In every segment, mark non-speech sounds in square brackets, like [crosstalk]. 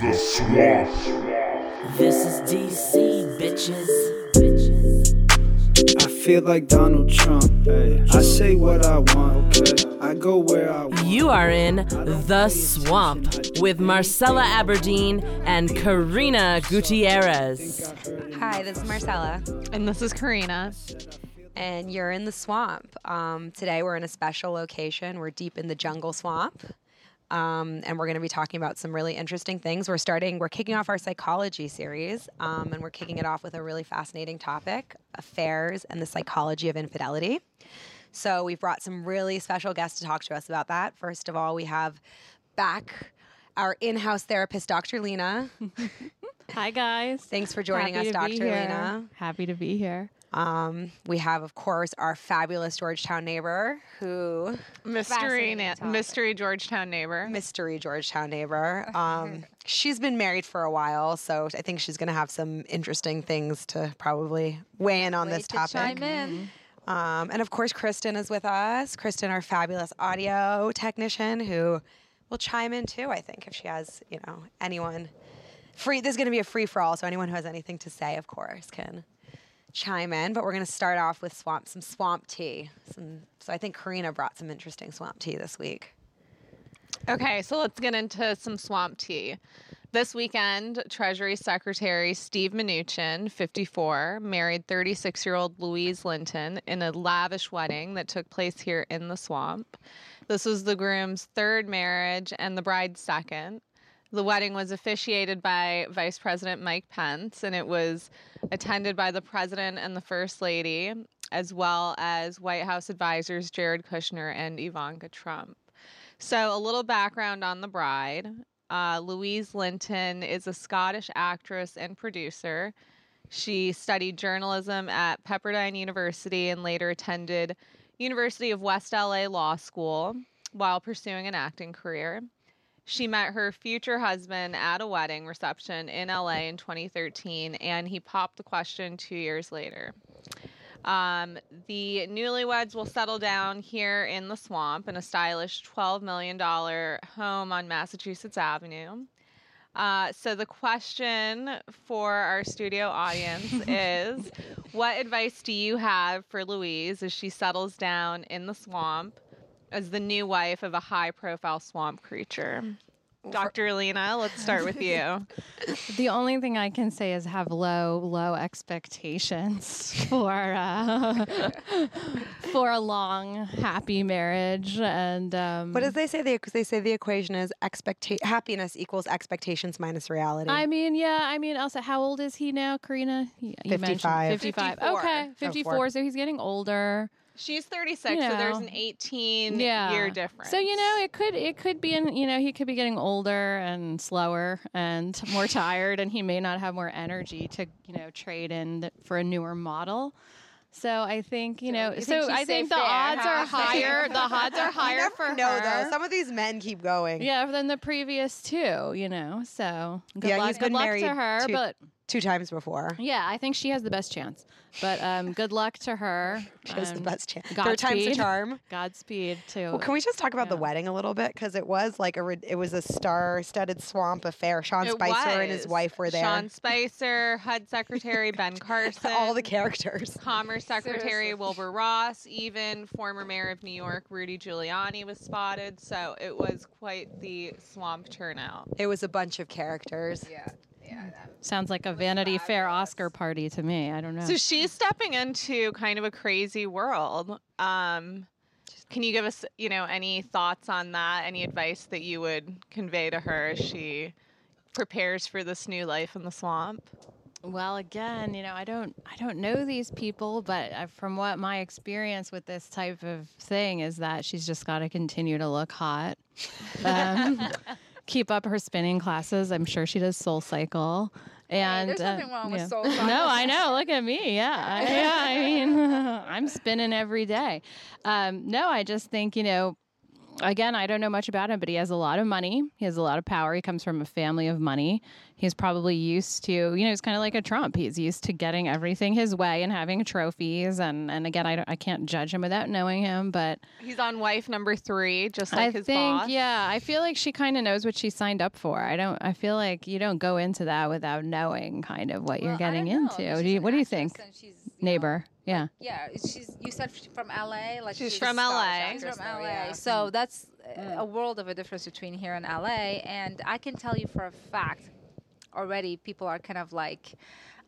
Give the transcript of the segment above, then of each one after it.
The Swamp. This is DC, bitches. I feel like Donald Trump. I say what I want. I go where I want. You are in The Swamp with Marcella Aberdeen and Karina Gutierrez. Hi, this is Marcella, And this is Karina. and you're in the swamp. Um, today we're in a special location. We're deep in the jungle swamp. Um, and we're going to be talking about some really interesting things. We're starting, we're kicking off our psychology series, um, and we're kicking it off with a really fascinating topic affairs and the psychology of infidelity. So, we've brought some really special guests to talk to us about that. First of all, we have back our in house therapist, Dr. Lena. [laughs] Hi, guys. Thanks for joining Happy us, Dr. Lena. Happy to be here. Um, we have, of course, our fabulous Georgetown neighbor, who Mystery, na- mystery Georgetown neighbor. mystery Georgetown neighbor. [laughs] Um, she's been married for a while, so I think she's going to have some interesting things to probably weigh in on this topic. Chime in. Um, and of course, Kristen is with us. Kristen, our fabulous audio technician, who will chime in too. I think if she has, you know, anyone free. This is going to be a free for all, so anyone who has anything to say, of course, can chime in. But we're going to start off with swamp, some swamp tea. Some, so I think Karina brought some interesting swamp tea this week. Okay, so let's get into some swamp tea. This weekend, Treasury Secretary Steve Mnuchin, 54, married 36 year old Louise Linton in a lavish wedding that took place here in the swamp. This was the groom's third marriage and the bride's second. The wedding was officiated by Vice President Mike Pence, and it was attended by the President and the First Lady, as well as White House advisors Jared Kushner and Ivanka Trump. So, a little background on the bride. Uh, Louise Linton is a Scottish actress and producer. She studied journalism at Pepperdine University and later attended University of West LA Law School while pursuing an acting career. She met her future husband at a wedding reception in LA in 2013, and he popped the question two years later. Um, the newlyweds will settle down here in the swamp in a stylish $12 million home on Massachusetts Avenue. Uh, so, the question for our studio audience [laughs] is What advice do you have for Louise as she settles down in the swamp as the new wife of a high profile swamp creature? Dr. Lena, let's start with you. [laughs] The only thing I can say is have low, low expectations [laughs] for uh, [laughs] for a long, happy marriage. And um, What does they say? They, they say the equation is expecta- happiness equals expectations minus reality. I mean, yeah. I mean, Elsa, how old is he now, Karina? You you mentioned 55. 55. 54. Okay, Oh, 54. so he's getting older. She's 36, You so there's an 18 Yeah. year difference. So you know, it could it could be in you know he could be getting older and slower and [laughs] more tired, and he may not have more energy to you know trade in for a newer model. So I think you know. you so think I think the odds are [laughs] higher. the odds are higher never for know, her. though. Some of these men keep going. yeah, than the previous two. You know. So good Yeah, luck. he's been good luck married to her, two- but. Two times before. Yeah, I think she has the best chance. But um, good luck to her. [laughs] She has the Um, best chance. Third time's the Godspeed. charm. [laughs] Godspeed to. Well, can we just talk about the wedding a little bit? Because it was like a re- it was a star-studded swamp affair. Sean It Spicer and his wife were there. Sean Spicer, HUD Secretary Ben [laughs] Carson, All the characters. Commerce Secretary Wilbur Ross, even former Mayor of New York Rudy Giuliani was spotted. So it was quite the swamp turnout. It was a bunch of characters. Yeah. Sounds like a Vanity Fair Oscar party to me. I don't know. So she's stepping into kind of a crazy world. Um, can you give us, you know, any thoughts on that? Any advice that you would convey to her as she prepares for this new life in the swamp? Well, again, you know, I don't, I don't know these people, but uh, from what my experience with this type of thing is that she's just got to continue to look hot, [laughs] um, keep up her spinning classes. I'm sure she does Soul Cycle, and there's uh, nothing wrong with yeah. Soul [laughs] No, I know. Look at me. Yeah, I, yeah. I mean, [laughs] I'm spinning every day. Um, no, I just think you know again, I don't know much about him, but he has a lot of money. He has a lot of power. He comes from a family of money. He's probably used to, you know, he's kind of like a Trump. He's used to getting everything his way and having trophies. And, and again, I, don't, I can't judge him without knowing him, but He's on wife number three, just like I his think, boss. yeah, I feel like she kind of knows what she signed up for. I don't, I feel like you don't go into that without knowing kind of what you're getting into. Do you, what do you think? you know, Neighbor. Yeah. Yeah, she's. You said from LA. Like She's from LA. She's from actress, LA. yeah. So that's uh, a world of a difference between here and LA. And I can tell you for a fact, already people are kind of like,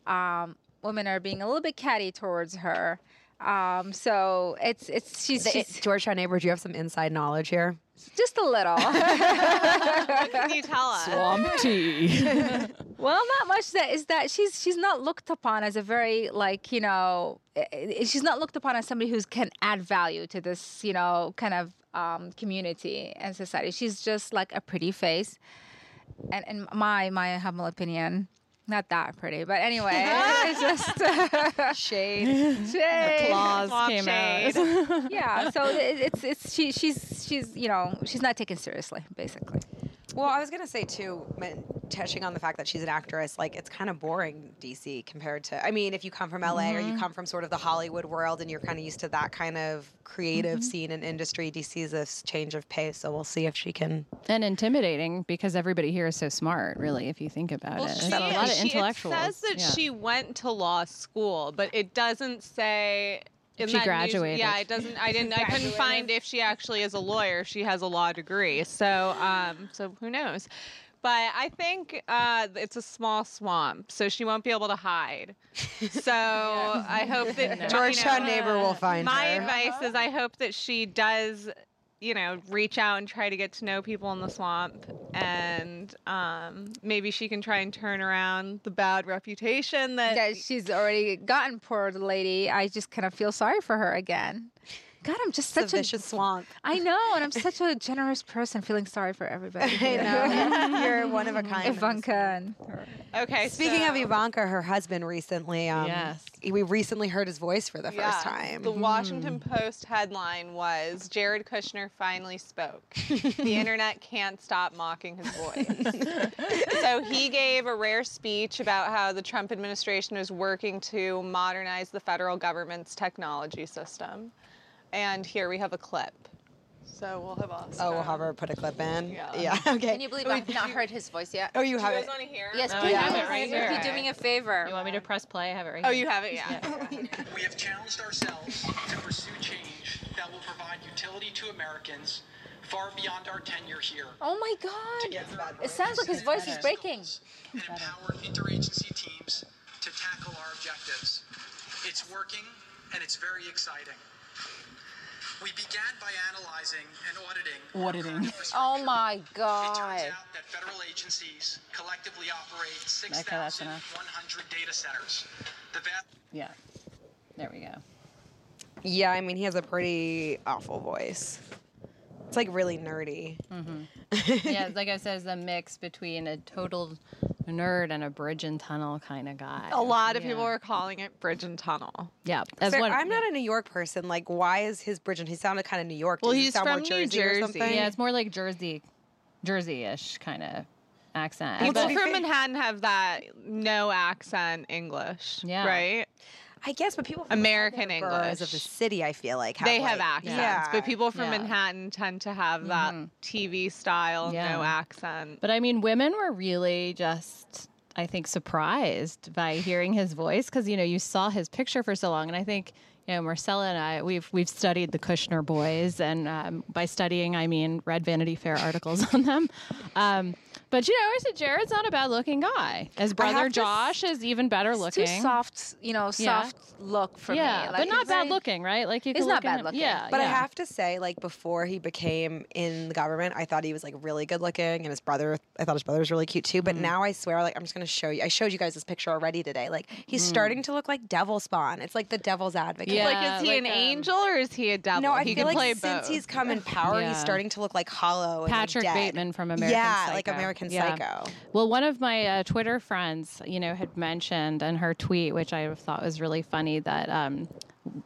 um, women are being a little bit catty towards her. Um, so it's it's she's, The- she's Georgetown neighbor, do you have some inside knowledge here? Just a little. [laughs] What can you tell us? tea. [laughs] Well, not much. That is that she's she's not looked upon as a very like you know she's not looked upon as somebody who can add value to this you know kind of um, community and society. She's just like a pretty face, and in my my humble opinion, not that pretty, but anyway, [laughs] it's just [laughs] Shade. [laughs] shade. Claws Swamp came shade. out. Yeah, so it- it's it's she she's she's you know she's not taken seriously basically. Well, I was gonna say too, touching on the fact that she's an actress, like it's kind of boring DC compared to. I mean, if you come from LA or you mm-hmm. come from sort of the Hollywood world and you're kind of used to that kind of creative mm-hmm. scene and industry, DC is this change of pace. So we'll see if she can. and intimidating because everybody here is so smart, really, if you think about it. she- There's a lot of she- intellectuals. It says that Yeah. she went to law school, but it doesn't say. In She that news- graduated. yeah, it doesn't. I [laughs] didn't. I couldn't find if she actually is a lawyer. She has a law degree. So, um, so who knows? But I think uh, it's a small swamp, so she won't be able to hide. [laughs] So I hope that [laughs] you Georgetown know, neighbor will find my her. advice is I hope that she does, you know, reach out and try to get to know people in the swamp, and um, maybe she can try and turn around the bad reputation that. that she's already gotten. Poor lady. I just kind of feel sorry for her again. God, I'm just It's a such a vicious swamp. I know, and I'm such a generous person, feeling sorry for everybody. [laughs] I know. [laughs] You're one of a kind. Ivanka and okay. Speaking of so- Ivanka, her husband recently, um, Yes. we recently heard his voice for the first time. The Washington Post headline was Jared Kushner finally spoke. [laughs] the internet can't stop mocking his voice. so he gave a rare speech about how the Trump administration is working to modernize the federal government's technology system. And here we have a clip. So we'll have us. oh, we'll have her put a clip in. Yeah. Yeah. [laughs] Okay. Can you believe I've not heard his voice yet? oh, you Do have you it. guys want to hear? Yes, Oh, please. I have it right You're here. doing me a favor. You want me to press play? I have it right Oh, here. you have it? Yeah. [laughs] We have challenged ourselves to pursue change that will provide utility to Americans far beyond our tenure here. Oh my God! Together, It sounds like his voice is breaking. And empower interagency teams to tackle our objectives. It's working and it's very exciting. We began by analyzing and auditing. Auditing. Oh my God. It turns God! out that federal agencies collectively operate Okay, that's enough. 6,100 data centers. The vast Yeah. There we go. Yeah, I mean, he has a pretty awful voice. It's like really nerdy. Mm-hmm. [laughs] yeah, like I said, it's a mix between a total nerd and a bridge and tunnel kind of guy. A lot of Yeah. people are calling it Bridge and Tunnel. Yeah, as So one. I'm not a New York person. Like, why is his bridge? And he sounded kind of New York. Well, Does he he's sound more from New Jersey, or Jersey. something? Yeah, it's more like Jersey, Jersey-ish kind of accent. People But- be from Manhattan have that no accent English. Yeah. Right? I guess, but people from American other boroughs of the city, I feel like they have accents, Yeah. but people from Yeah. Manhattan tend to have that TV style, Yeah. no accent. But I mean, women were really just, I think, surprised by hearing his voice because you know you saw his picture for so long, and I think you know Marcella and I we've we've studied the Kushner boys, and um, by studying I mean read Vanity Fair articles [laughs] on them. Um, but you know, I said Jared's not a bad looking guy. His brother have to Josh is even better looking. Too soft, you know, Yeah. soft look for yeah, me. but Like, not bad very- looking, right? Like you He's not look bad looking. Yeah, But I have to say, like before he became in the government, I thought he was like really good looking, and his brother, I thought his brother was really cute too. But now I swear, like I'm just gonna show you. I showed you guys this picture already today. Like he's starting to look like Devil Spawn. It's like the Devil's Advocate. Mm. Yeah. like, is he like, an um, angel or is he a devil? No, I he feel can like play since both. he's come in power, Yeah. he's starting to look like hollow. And Patrick like dead. Bateman from American yeah, Psycho. like American Yeah. Psycho. Well, one of my uh, Twitter friends, you know, had mentioned in her tweet, which I thought was really funny, that um,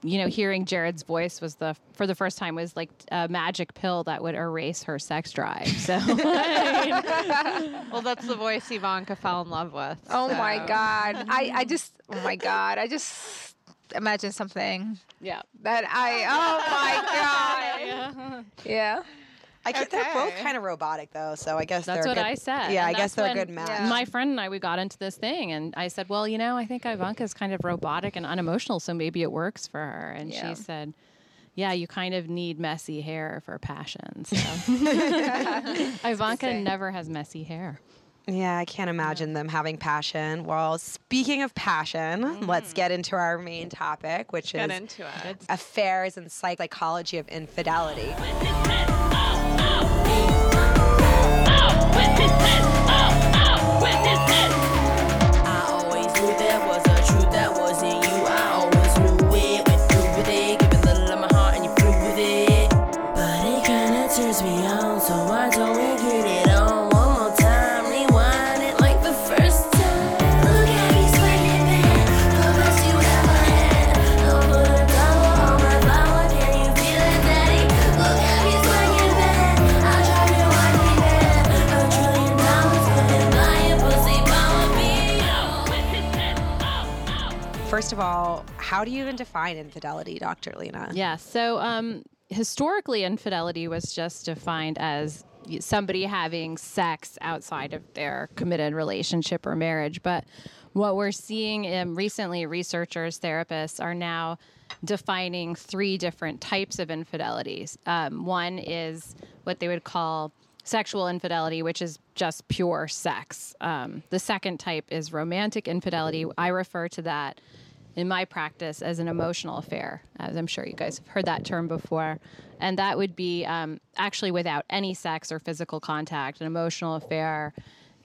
you know, hearing Jared's voice was the for the first time was like a magic pill that would erase her sex drive. So [laughs] Well, that's the voice Ivanka fell in love with. Oh my god. I I just oh my god. I just imagine something yeah. that I oh my god. [laughs] Yeah. I get they're both kind of robotic though, so I guess That's they're a what good- I said. Yeah, and I guess they're a good match. My friend and I, we got into this thing, and I said, "Well, you know, I think Ivanka's kind of robotic and unemotional, so maybe it works for her." And Yeah. she said, "Yeah, you kind of need messy hair for passion." So [laughs] [laughs] Ivanka never has messy hair. Yeah, I can't imagine them having passion. Well, speaking of passion, let's mm. get into our main topic, which Get is into it. affairs and psychology of infidelity. Oh, I First of all, how do you even define infidelity, Dr. Lena? Yeah. So um, historically, infidelity was just defined as somebody having sex outside of their committed relationship or marriage. But what we're seeing um, recently, researchers, therapists are now defining three different types of infidelities. Um, one is what they would call sexual infidelity, which is just pure sex. Um, the second type is romantic infidelity. I refer to that in my practice as an emotional affair, as I'm sure you guys have heard that term before. And that would be um, actually without any sex or physical contact. An emotional affair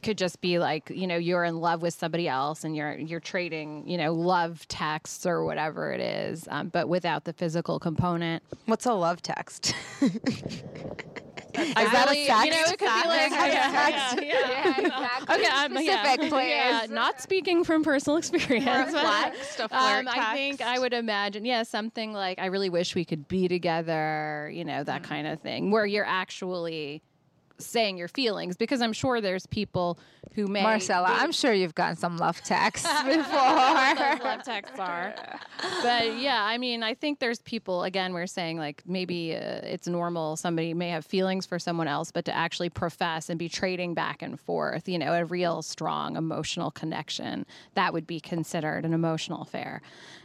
could just be like you know you're in love with somebody else and you're you're trading you know love texts or whatever it is, um, but without the physical component. What's a love text? [laughs] Is that a sex You know, it could be like [laughs] text? yeah, yeah, yeah. exactly. [laughs] Okay, I'm Specific, yeah. please. Yeah, not speaking from personal experience. but, Text, a [laughs] flirt um, I think. I would imagine, yeah, something like I really wish we could be together, you know, that kind of thing, where you're actually saying your feelings, because I'm sure there's people who may Marcella, I'm sure you've gotten some love texts [laughs] before. love texts are. [laughs] But yeah, I mean, I think there's people, again, we're saying like maybe uh, it's normal. Somebody may have feelings for someone else, but to actually profess and be trading back and forth, you know, a real strong emotional connection, that would be considered an emotional affair.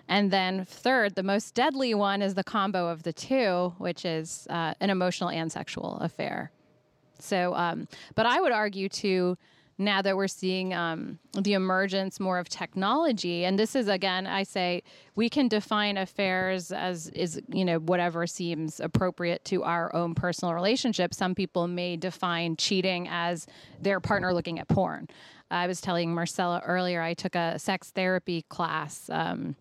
And then third, the most deadly one is the combo of the two, which is uh, an emotional and sexual affair. So, um, but I would argue too, now that we're seeing um, the emergence more of technology, and this is again, I say we can define affairs as is you know whatever seems appropriate to our own personal relationship. Some people may define cheating as their partner looking at porn. I was telling Marcella earlier, I took a sex therapy class. Um,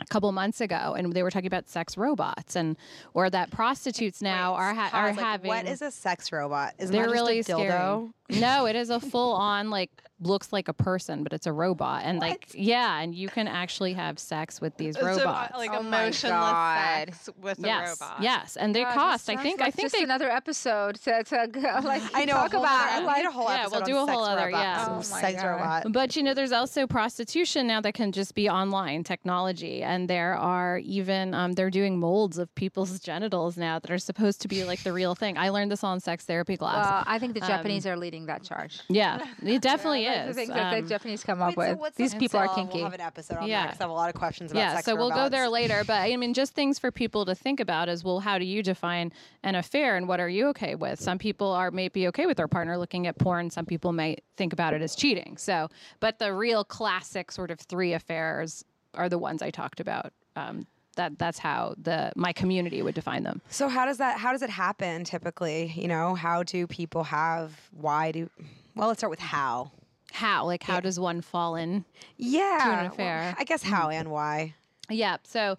a couple months ago, and they were talking about sex robots, and or that prostitutes now are ha- are like, having. What is a sex robot? Is They're that really a dildo? scary. No, it is a full on like looks like a person, but it's a robot, and like yeah, and you can actually have sex with these So, uh, robots. like Oh emotionless sex with yes, a robot. yes, and they God, cost. I sounds think. I think just they. another episode to, to go, [laughs] like I know. talk a whole about other, like we need a whole Yeah, episode we'll on do a whole sex other- robot, yeah. Oh sex God. robot. But you know, there's also prostitution now that can just be online technology, and there are even um, they're doing molds of people's [laughs] genitals now that are supposed to be like the real thing. I learned this on sex therapy class. Well, I think the Japanese are leading that charge. yeah, it [laughs] definitely That's is. the things that Um, the Japanese come up Wait, so with. These the- people are so kinky. We'll have an episode on Yeah. that 'cause I have a lot of questions about yeah, sex so we'll go there later. But I mean, just things for people to think about is well, how do you define an affair and what are you okay with? Some people are maybe okay with their partner looking at porn. Some people may think about it as cheating. So, but the real classic sort of three affairs are the ones I talked about. Um, that that's how the my community would define them. So how does that? How does it happen typically? You know, how do people have? Why do? Well, let's start with how. How like how does one fall in Yeah, an affair. I guess how and why. Yeah. So,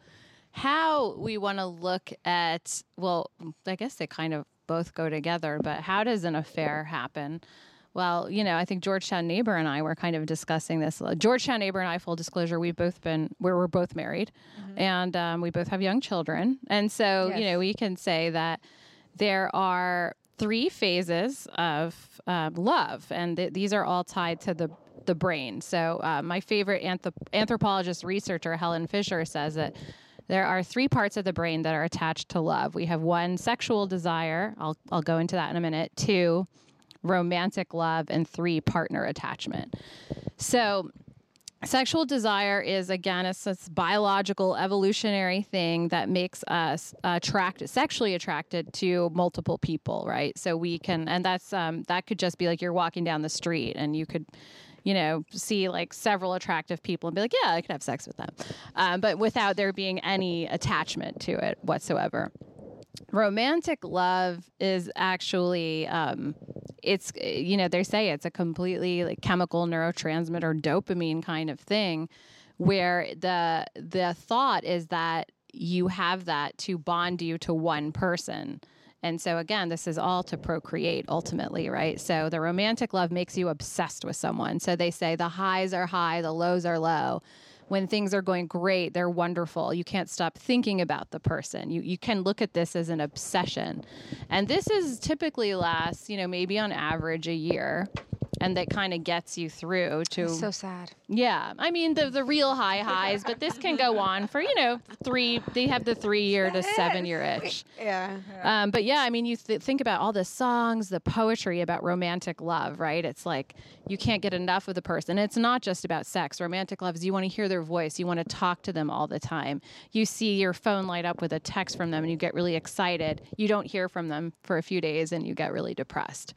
how we want to look at, well, I guess they kind of both go together, but how does an affair happen? well, you know, I think Georgetown neighbor and I were kind of discussing this. Georgetown neighbor and I, full disclosure, we've both been where we're both married, and um, we both have young children, and so you know we can say that there are three phases of um, love, and th- these are all tied to the the brain. So uh, my favorite anthrop- anthropologist researcher Helen Fisher says that there are three parts of the brain that are attached to love. We have one sexual desire. I'll I'll go into that in a minute. Two, romantic love, and three, partner attachment. So sexual desire is again it's this biological evolutionary thing that makes us attracted sexually attracted to multiple people right? So we can and that's um, that could just be like you're walking down the street and you could you know see like several attractive people and be like yeah i could have sex with them um, but without there being any attachment to it whatsoever romantic love is actually um, it's you know they say it's a completely like chemical neurotransmitter dopamine kind of thing where the the thought is that you have that to bond you to one person. And so again this is all to procreate ultimately right? So the romantic love makes you obsessed with someone. So they say the highs are high the lows are low when things are going great, they're wonderful. You can't stop thinking about the person. You you can look at this as an obsession. And this is typically lasts, you know, maybe on average a year. And that kind of gets you through to So sad. yeah, I mean the the real high highs, but this can go on for you know three. They have the three year to seven year itch. Yeah. Um, but yeah, I mean, you th- think about all the songs, the poetry about romantic love, right? It's like you can't get enough of the person. It's not just about sex. Romantic love is you want to hear their voice, you want to talk to them all the time. You see your phone light up with a text from them and you get really excited. You don't hear from them for a few days and you get really depressed.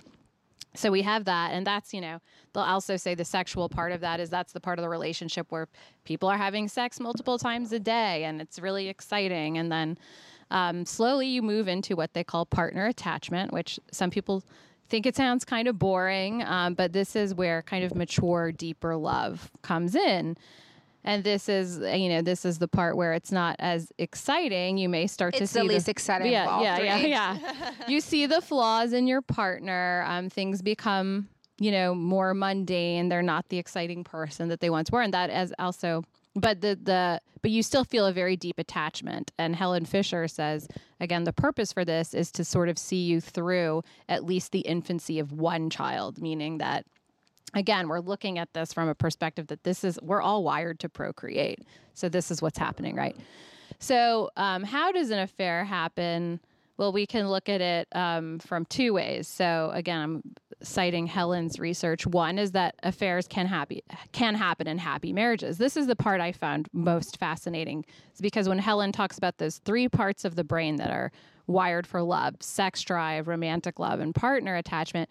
So we have that, and that's you know they'll also say the sexual part of that is that's the part of the relationship where people are having sex multiple times a day, and it's really exciting. And then um, slowly you move into what they call partner attachment, which some people think it sounds kind of boring, um, but this is where kind of mature, deeper love comes in. And this is, you know, this is the part where it's not as exciting. You may start to see the least exciting Yeah, yeah, yeah, yeah. [laughs] you see the flaws in your partner. Um, things become, you know, more mundane. They're not the exciting person that they once were, and that as also. But the the but you still feel a very deep attachment. And Helen Fisher says again, the purpose for this is to sort of see you through at least the infancy of one child, meaning that again we're looking at this from a perspective that this is we're all wired to procreate. So this is what's happening right? So um, how does an affair happen? Well we can look at it um, from two ways. So again i'm citing helen's research. One is that affairs can happy can happen in happy marriages. This is the part i found most fascinating is because when helen talks about those three parts of the brain that are wired for love sex drive romantic love and partner attachment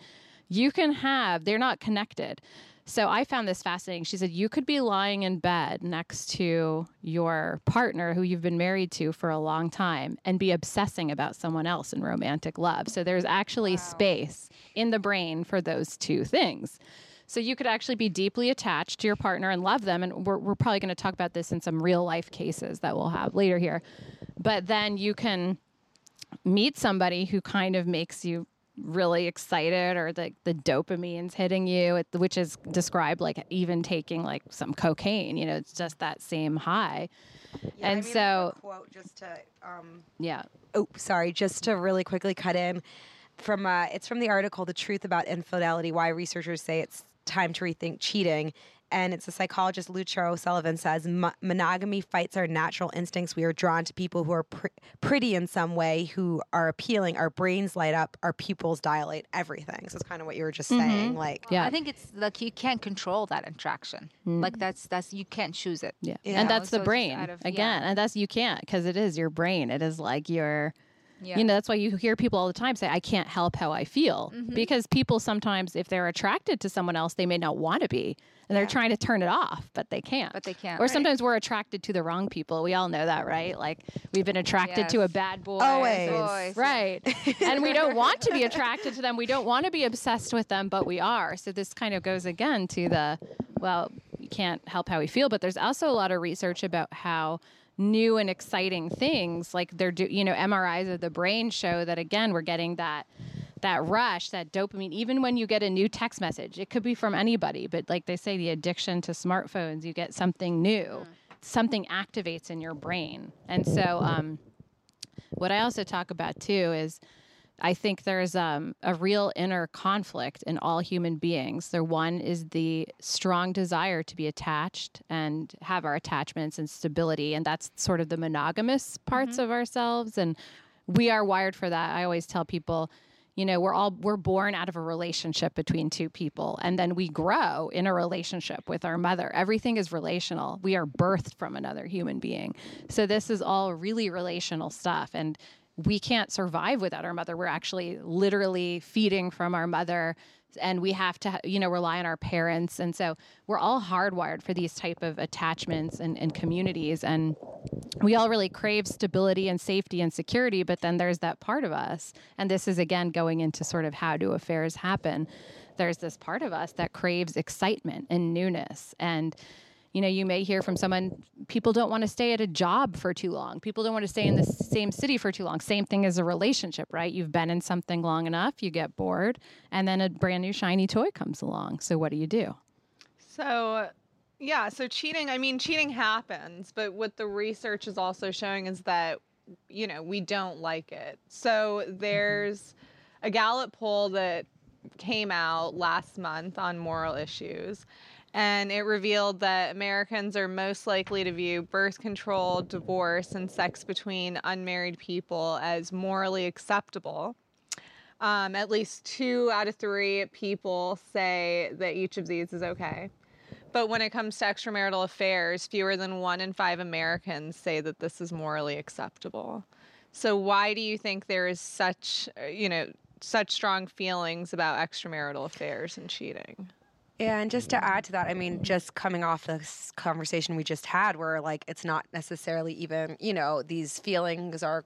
you can have they're not connected. So i found this fascinating. She said you could be lying in bed next to your partner who you've been married to for a long time and be obsessing about someone else in romantic love. So there's actually space in the brain for those two things. So you could actually be deeply attached to your partner and love them and we're, we're probably going to talk about this in some real life cases that we'll have later here. But then you can meet somebody who kind of makes you really excited or the the dopamine's hitting you which is described like even taking like some cocaine you know it's just that same high. Yeah, and so quote just to um, yeah. Oh sorry just to really quickly cut in from uh, it's from the article the truth about infidelity why researchers say it's time to rethink cheating and it's a psychologist lucia o'sullivan says monogamy fights our natural instincts we are drawn to people who are pr- pretty in some way who are appealing our brains light up our pupils dilate everything so it's kind of what you were just mm-hmm. saying like yeah I think it's like you can't control that attraction. Mm. Like that's that's you can't choose it. yeah, Yeah. and that's So the brain of- again yeah. and that's you can't because it is your brain it is like your Yeah. You know, that's why you hear people all the time say, I can't help how I feel. Mm-hmm. Because people sometimes, if they're attracted to someone else, they may not want to be. And they're trying to turn it off, but they can't. But they can't. Or Right. sometimes we're attracted to the wrong people. We all know that, right? Like we've been attracted to a bad boy. Always. Boys. Right. [laughs] and we don't want to be attracted to them. We don't want to be obsessed with them, but we are. So this kind of goes again to the, well, we can't help how we feel, but there's also a lot of research about how new and exciting things like they're do you know MRIs of the brain show that again we're getting that that rush, that dopamine, even when you get a new text message, it could be from anybody, but like they say, the addiction to smartphones, you get something new, something activates in your brain. And so, um, what I also talk about too is I think there's um, a real inner conflict in all human beings. There one is the strong desire to be attached and have our attachments and stability, and that's sort of the monogamous parts of ourselves. And we are wired for that. I always tell people, you know, we're all we're born out of a relationship between two people, and then we grow in a relationship with our mother. Everything is relational. We are birthed from another human being, so this is all really relational stuff, and we can't survive without our mother. We're actually literally feeding from our mother and we have to you know rely on our parents. And so we're all hardwired for these type of attachments and, and communities. And we all really crave stability and safety and security but then there's that part of us and this is again going into sort of how do affairs happen. There's this part of us that craves excitement and newness. And you know, you may hear from someone, people don't want to stay at a job for too long. People don't want to stay in the same city for too long. Same thing as a relationship, right? You've been in something long enough, you get bored, and then a brand new shiny toy comes along. So, what do you do? So, yeah, so cheating, I mean, cheating happens, but what the research is also showing is that, you know, we don't like it. So, there's a Gallup poll that came out last month on moral issues, and it revealed that Americans are most likely to view birth control, divorce, and sex between unmarried people as morally acceptable. Um, at least two out of three people say that each of these is okay. But when it comes to extramarital affairs, fewer than one in five Americans say that this is morally acceptable. So why do you think there is such, uh, you know, such strong feelings about extramarital affairs and cheating? Yeah, and just to add to that, I mean, just coming off this conversation we just had, where like it's not necessarily even, you know, these feelings are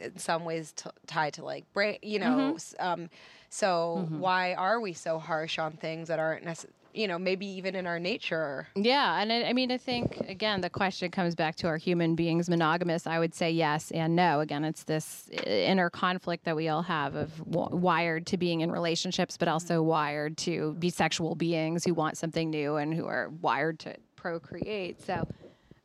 in some ways t- tied to like brain, you know. s- Um, so why are we so harsh on things that aren't necessarily, you know, maybe even in our nature? Yeah, and I, I mean, I think again, the question comes back to our human beings monogamous. I would say yes and no. Again, it's this uh, inner conflict that we all have of w- wired to being in relationships, but also wired to be sexual beings who want something new and who are wired to procreate. So,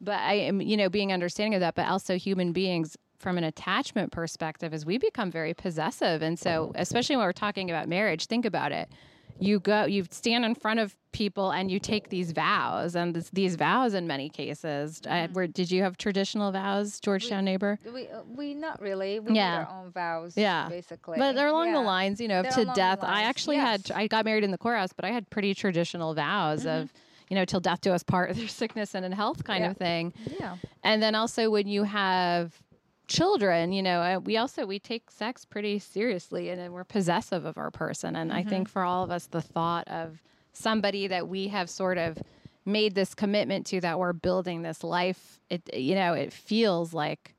but I am, you know, being understanding of that, but also human beings from an attachment perspective, as we become very possessive, and so especially when we're talking about marriage, think about it you go you stand in front of people and you take these vows and this, these vows in many cases uh, where did you have traditional vows georgetown neighbor We uh, we not really. We Yeah. made our own vows. yeah basically. but they're along the lines you know They're to death i actually yes. had i got married in the courthouse but i had pretty traditional vows of you know till death do us part [laughs] through sickness and in health kind Yeah. of thing Yeah. and then also when you have children you know we also we take sex pretty seriously and we're possessive of our person. And i think for all of us the thought of somebody that we have sort of made this commitment to that we're building this life it you know it feels like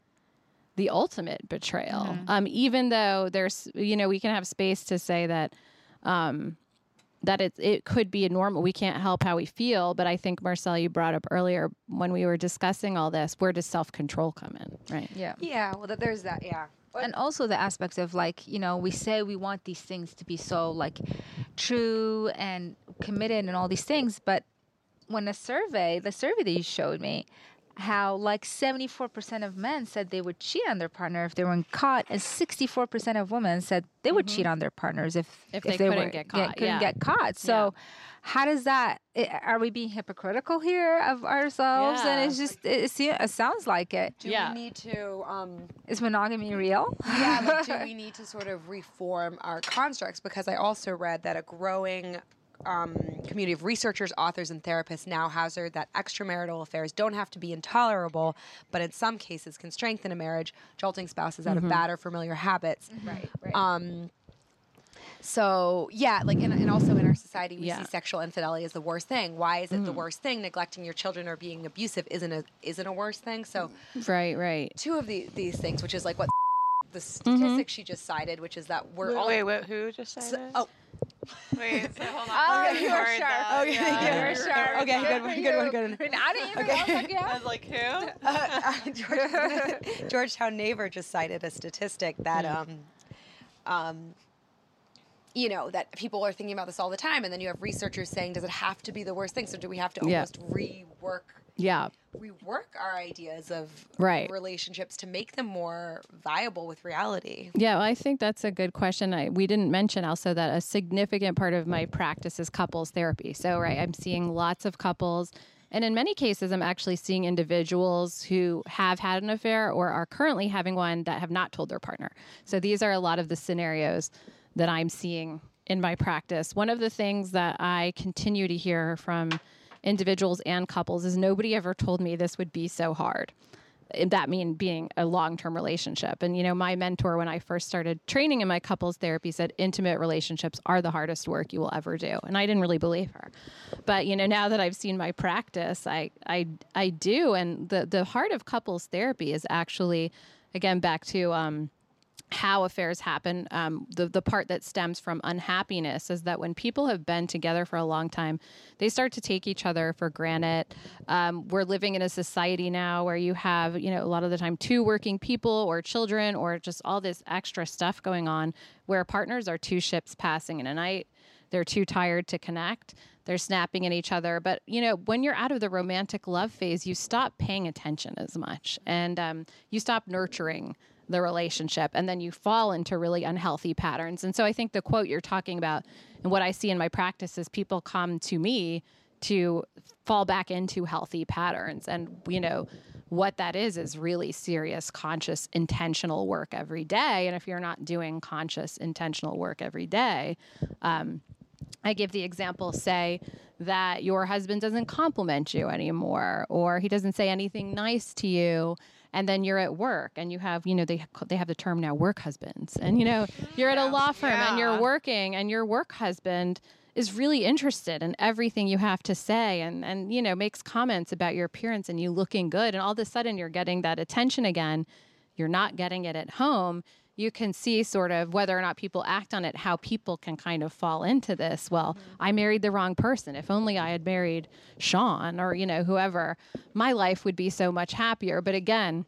the ultimate betrayal. Um even though there's you know we can have space to say that um that it it could be a normal. We can't help how we feel, but I think Marcel, you brought up earlier when we were discussing all this. Where does self control come in? Right. Yeah. Yeah, well, that there's that. Yeah. and also the aspects of like you know we say we want these things to be so like true and committed and all these things but when a survey the survey that you showed me how like 74% of men said they would cheat on their partner if they weren't caught and 64% of women said they would cheat on their partners if Mm-hmm. If they couldn't were, get caught, couldn't yeah. get caught so how does that i- are we being hypocritical here of ourselves Yeah. and it's just it, it, it sounds like it Do Yeah. we need to um, is monogamy real yeah, like, do [laughs] we need to sort of reform our constructs? Because I also read that a growing um, community of researchers, authors, and therapists now hazard that extramarital affairs don't have to be intolerable, but in some cases can strengthen a marriage, jolting spouses out of bad or familiar habits. right right Um, so yeah, like and, and also in our society we Yeah. see sexual infidelity as the worst thing. Why is it the worst thing? Neglecting your children or being abusive isn't a isn't a worse thing. So Right. Right. two of the, these things, which is like what the statistic she just cited, which is that we're all Wait, wait, who just said So- it? oh, Wait, so hold on. Oh, you heard sharp. Okay, Yeah, yeah, I you're sharp. Okay, good one, good one, good one. I didn't even know. I was I was like, who? uh, [laughs] George, [laughs] Georgetown Neighbor just cited a statistic that um, um, you know that people are thinking about this all the time, and then you have researchers saying, does it have to be the worst thing? So do we have to Yeah. almost rework Yeah. rework our ideas of Right. relationships to make them more viable with reality? Yeah, well, I think that's a good question. I, we didn't mention also that a significant part of my practice is couples therapy. So, right, I'm seeing lots of couples. And in many cases, I'm actually seeing individuals who have had an affair or are currently having one that have not told their partner. So, these are a lot of the scenarios that I'm seeing in my practice. One of the things that I continue to hear from individuals and couples is nobody ever told me this would be so hard. That mean being a long-term relationship. And you know my mentor when i first started training in my couples therapy said intimate relationships are the hardest work you will ever do. And i didn't really believe her. But you know now that i've seen my practice i i i do. And the the heart of couples therapy is actually again back to um how affairs happen. Um, the the part that stems from unhappiness is that when people have been together for a long time, they start to take each other for granted. Um, we're living in a society now where you have you know a lot of the time two working people or children or just all this extra stuff going on where partners are two ships passing in a night. They're too tired to connect. They're snapping at each other. But, you know, when you're out of the romantic love phase, you stop paying attention as much and um, you stop nurturing the relationship and then you fall into really unhealthy patterns. And so I think the quote you're talking about and what I see in my practice is people come to me to fall back into healthy patterns. And, you know, what that is is really serious, conscious, intentional work every day. And if you're not doing conscious, intentional work every day, um, I give the example, say that your husband doesn't compliment you anymore, or he doesn't say anything nice to you, and then you're at work and you have, you know, they they have the term now, work husbands, and you know, you're at a law firm and you're working, and your work husband is really interested in everything you have to say and and you know makes comments about your appearance and you looking good. And all of a sudden you're getting that attention again. You're not getting it at home you can see sort of whether or not people act on it how people can kind of fall into this. Well i married the wrong person. If only i had married sean or you know whoever my life would be so much happier. But again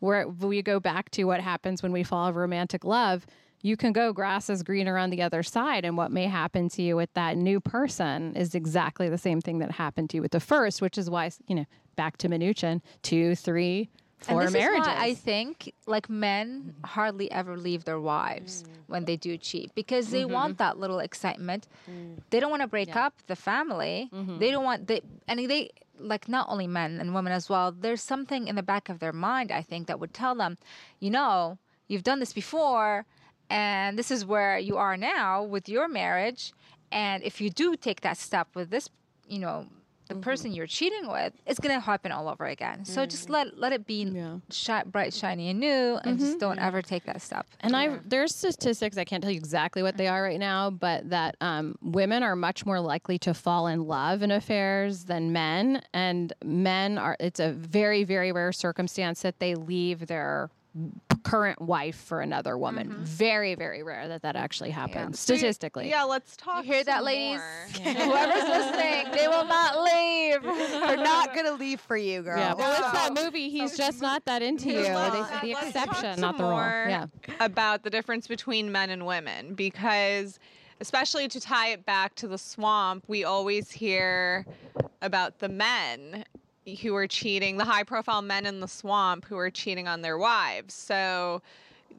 where we go back to what happens when we fall in romantic love you can go grass is greener on the other side. And what may happen to you with that new person is exactly the same thing that happened to you with the first which is why you know back to Mnuchin, two three four and this marriages I think like men hardly ever leave their wives mm. when they do cheat because they mm-hmm. want that little excitement. Mm. They don't want to break up the family. Mm-hmm. They don't want they and they like not only men and women as well. There's something in the back of their mind I think that would tell them, you know, you've done this before and this is where you are now with your marriage and if you do take that step with this, you know, the mm-hmm. person you're cheating with, it's gonna happen all over again. So just mm. let let it be Yeah. shi- bright, shiny, and new, and just mm-hmm. don't ever take that step. And I there's statistics I can't tell you exactly what they mm-hmm. are right now, but that um, women are much more likely to fall in love in affairs than men, and men are. It's a very very rare circumstance that they leave their current wife for another woman. Mm-hmm. Very very rare that that actually happens statistically. Yeah, let's talk. You hear that, ladies? more. Whoever's [laughs] listening, they will not leave. They're not gonna leave for you, girl. Yeah, well, it's that movie. He's just not that into you. Let's- They the exception, not the rule. Yeah. About the difference between men and women, because especially to tie it back to the swamp, we always hear about the men who are cheating, the high-profile men in the swamp who are cheating on their wives. So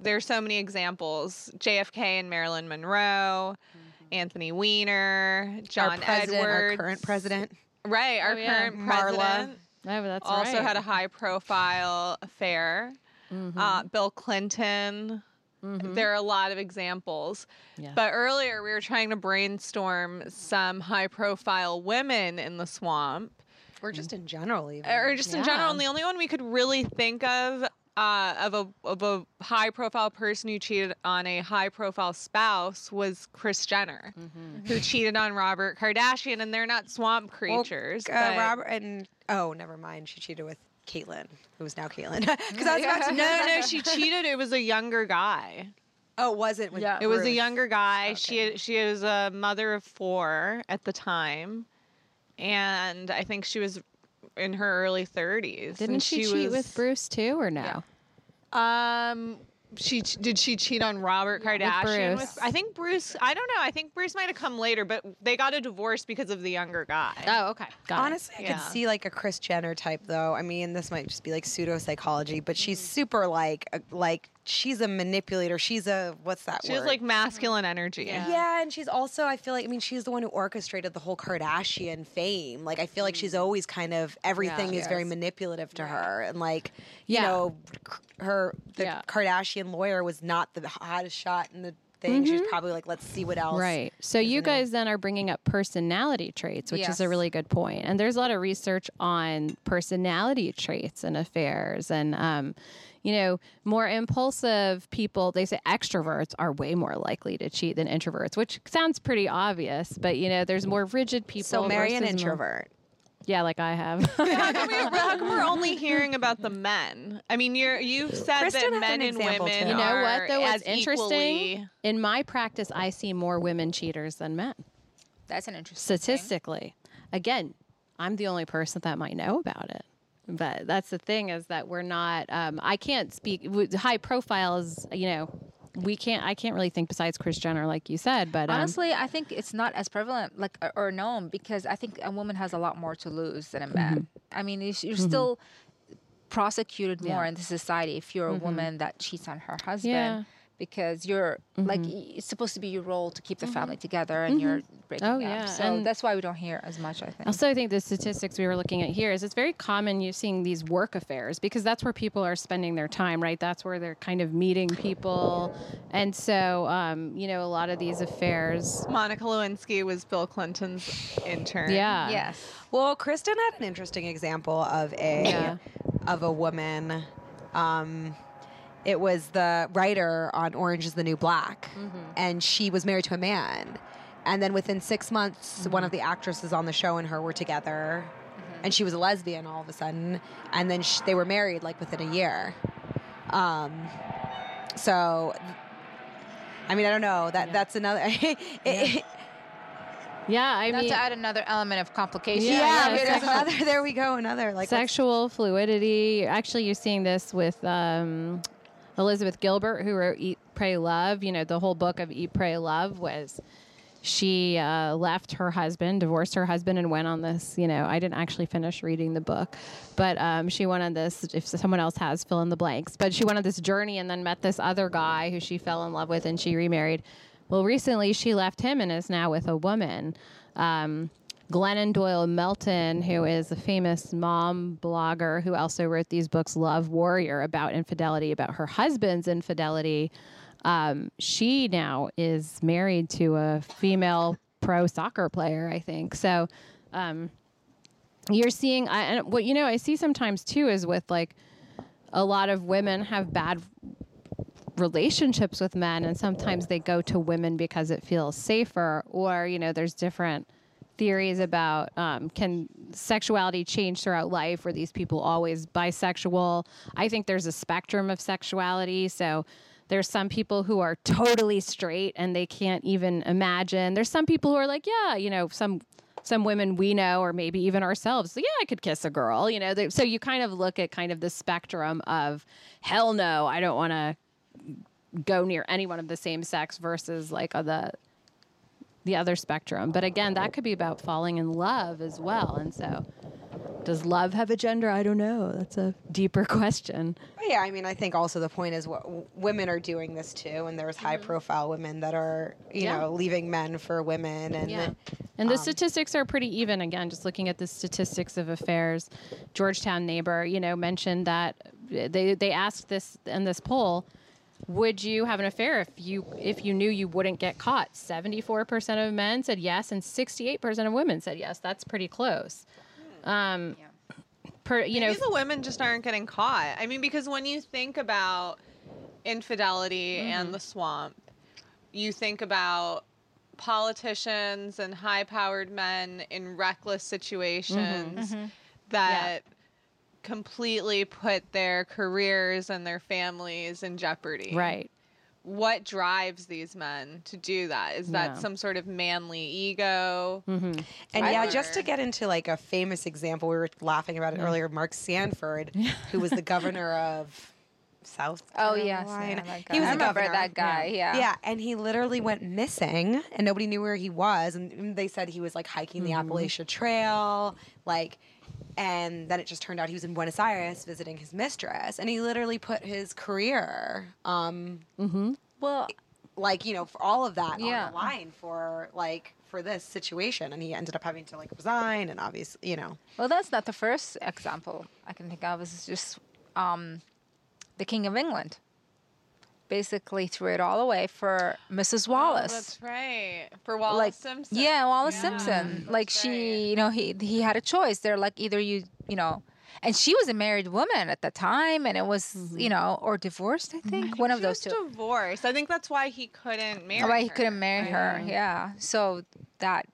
there's so many examples: JFK and Marilyn Monroe. Mm-hmm. Anthony Weiner, John our president, Edwards, our current president. right? Our Oh, yeah. current Marla. president Yeah, but that's also right. had a high profile affair. Mm-hmm. Uh, Bill Clinton. Mm-hmm. There are a lot of examples. Yeah. But earlier we were trying to brainstorm some high profile women in the swamp, Or just in general, even. or just in general. And the only one we could really think of. Uh, of a of a high profile person who cheated on a high profile spouse was Kris Jenner, who cheated on Robert Kardashian, and they're not swamp Well, creatures. uh, but- Robert and oh, never mind. She cheated with Caitlyn, who is now Caitlyn. [laughs] Because I was about to [laughs] no, no, [laughs] she cheated. It was a younger guy. Oh, was it? With Yeah. It was a younger guy. She she was a mother of four at the time, and I think she was in her early thirties. Didn't she, cheat with Bruce too, or no? Um, she did she cheat on Robert Kardashian? Bruce. I think Bruce. I don't know. I think Bruce might have come later, but they got a divorce because of the younger guy. Oh, okay. Got it. Honestly, I Yeah. could see like a Kris Jenner type though. I mean, this might just be like pseudo psychology, but she's super like like she's a manipulator. She's a what's that She word? has like masculine energy. yeah. and she's also I feel like I mean she's the one who orchestrated the whole Kardashian fame. Like I feel like she's always kind of everything is very manipulative to her, and like you Yeah. know her the Yeah. Kardashian lawyer was not the hottest shot in the thing. She was probably like let's see what else. Right. So you guys then are bringing up personality traits, which is a really good point. And there's a lot of research on personality traits and affairs. And, um, you know, more impulsive people, they say extroverts are way more likely to cheat than introverts, which sounds pretty obvious. But, you know, there's more rigid people. So marry an versus more- introvert. Yeah, like I have. [laughs] How come, we, [laughs] how come we're only hearing about the men? I mean, you're you've said Kristen that men an and example, women. too. You know are what, though? What's as interesting? equally- In my practice, I see more women cheaters than men. That's an interesting thing. statistically. Again, I'm the only person that might know about it. But that's the thing is that we're not. Um, I can't speak. High profiles you know. We can't. I can't really think besides Kris Jenner, like you said. But um, Honestly, I think it's not as prevalent, like or- known, because I think a woman has a lot more to lose than a man. I mean, you're you're still prosecuted more Mm-hmm. Yeah. Mm-hmm. in the society if you're a woman that cheats on her husband. Yeah. Mm-hmm. Because you're like it's supposed to be your role to keep the family together, and you're breaking Oh, up. yeah, So and- that's why we don't hear as much. I think. Also, I think the statistics we were looking at here is it's very common You're seeing these work affairs because that's where people are spending their time, right? That's where they're kind of meeting people, and so um, you know a lot of these affairs. Monica Lewinsky was Bill Clinton's intern. Yeah. yes. Well, Kristen had an interesting example of a Yeah. of a woman. Um, it was the writer on Orange is the New Black, and she was married to a man. And then within six months, one of the actresses on the show and her were together, and she was a lesbian all of a sudden. And then sh- they were married like within a year. Um, so, I mean, I don't know. That that's another. [laughs] it- Yeah, I Not mean, to add another element of complication. yeah, yeah, I mean, there's sexual- another. There we go. Another like sexual fluidity. Actually, you're seeing this with um, Elizabeth Gilbert, who wrote Eat, Pray, Love. You know, the whole book of Eat, Pray, Love was she uh, left her husband, divorced her husband, and went on this. You know, I didn't actually finish reading the book, but um, she went on this. If someone else has, fill in the blanks. But she went on this journey and then met this other guy who she fell in love with, and she remarried. Well, recently she left him and is now with a woman. Um, Glennon Doyle Melton, who is a famous mom blogger who also wrote these books, Love Warrior, about infidelity, about her husband's infidelity. Um, she now is married to a female pro soccer player, I think. So um, you're seeing, I, and what you know, I see sometimes too is with like a lot of women have bad relationships with men and sometimes they go to women because it feels safer or you know there's different theories about um, can sexuality change throughout life? Were these people always bisexual? I think there's a spectrum of sexuality. So there's some people who are totally straight and they can't even imagine. There's some people who are like yeah you know some some women we know or maybe even ourselves. So yeah i could kiss a girl you know? So you kind of look at kind of the spectrum of hell no i don't want to go near anyone of the same sex versus like the the other spectrum. But again, that could be about falling in love as well. And so, does love have a gender? I don't know. That's a deeper [laughs] question. But yeah, I mean, I think also the point is what w- women are doing this too, and there's high mm-hmm. profile women that are, you Yeah. know, leaving men for women, and Yeah. And the um, statistics are pretty even. Again, just looking at the statistics of affairs, Georgetown neighbor, you know, mentioned that eh, they they asked this in this poll, would you have an affair if you if you knew you wouldn't get caught? Seventy four percent of men said yes, and sixty eight percent of women said yes. That's pretty close. Um, per you know, Maybe the women just aren't getting caught. I mean, because when you think about infidelity Mm-hmm. and the swamp, you think about politicians and high-powered men in reckless situations Mm-hmm. that completely put their careers and their families in jeopardy. right. What drives these men to do that? Is that Yeah. some sort of manly ego? Mm-hmm. and yeah, just to get into like a famous example, we were laughing about it earlier. Mark Sanford, [laughs] who was the governor of South. Oh, yes, yeah. He was I a remember governor. that guy, yeah. yeah, and he literally went missing, and nobody knew where he was. And they said he was like hiking the mm-hmm. Appalachia Trail, like. And then it just turned out he was in Buenos Aires visiting his mistress, and he literally put his career, um, Well, like you know, for all of that Yeah. on the line for like for this situation, and he ended up having to like resign, and obviously, you know, well, that's not the first example I can think of. It's just um, the King of England. Basically, threw it all away for Mrs. Wallis. Oh, that's right. For Wallis like Simpson. yeah, Wallis Simpson. Like she, right. you know, he he had a choice. They're like either you, you know, and she was a married woman at the time, and it was, Mm-hmm. you know, or divorced. I think one of those two. divorced. I think that's why he couldn't marry. Why he her. couldn't marry her? Yeah. So that,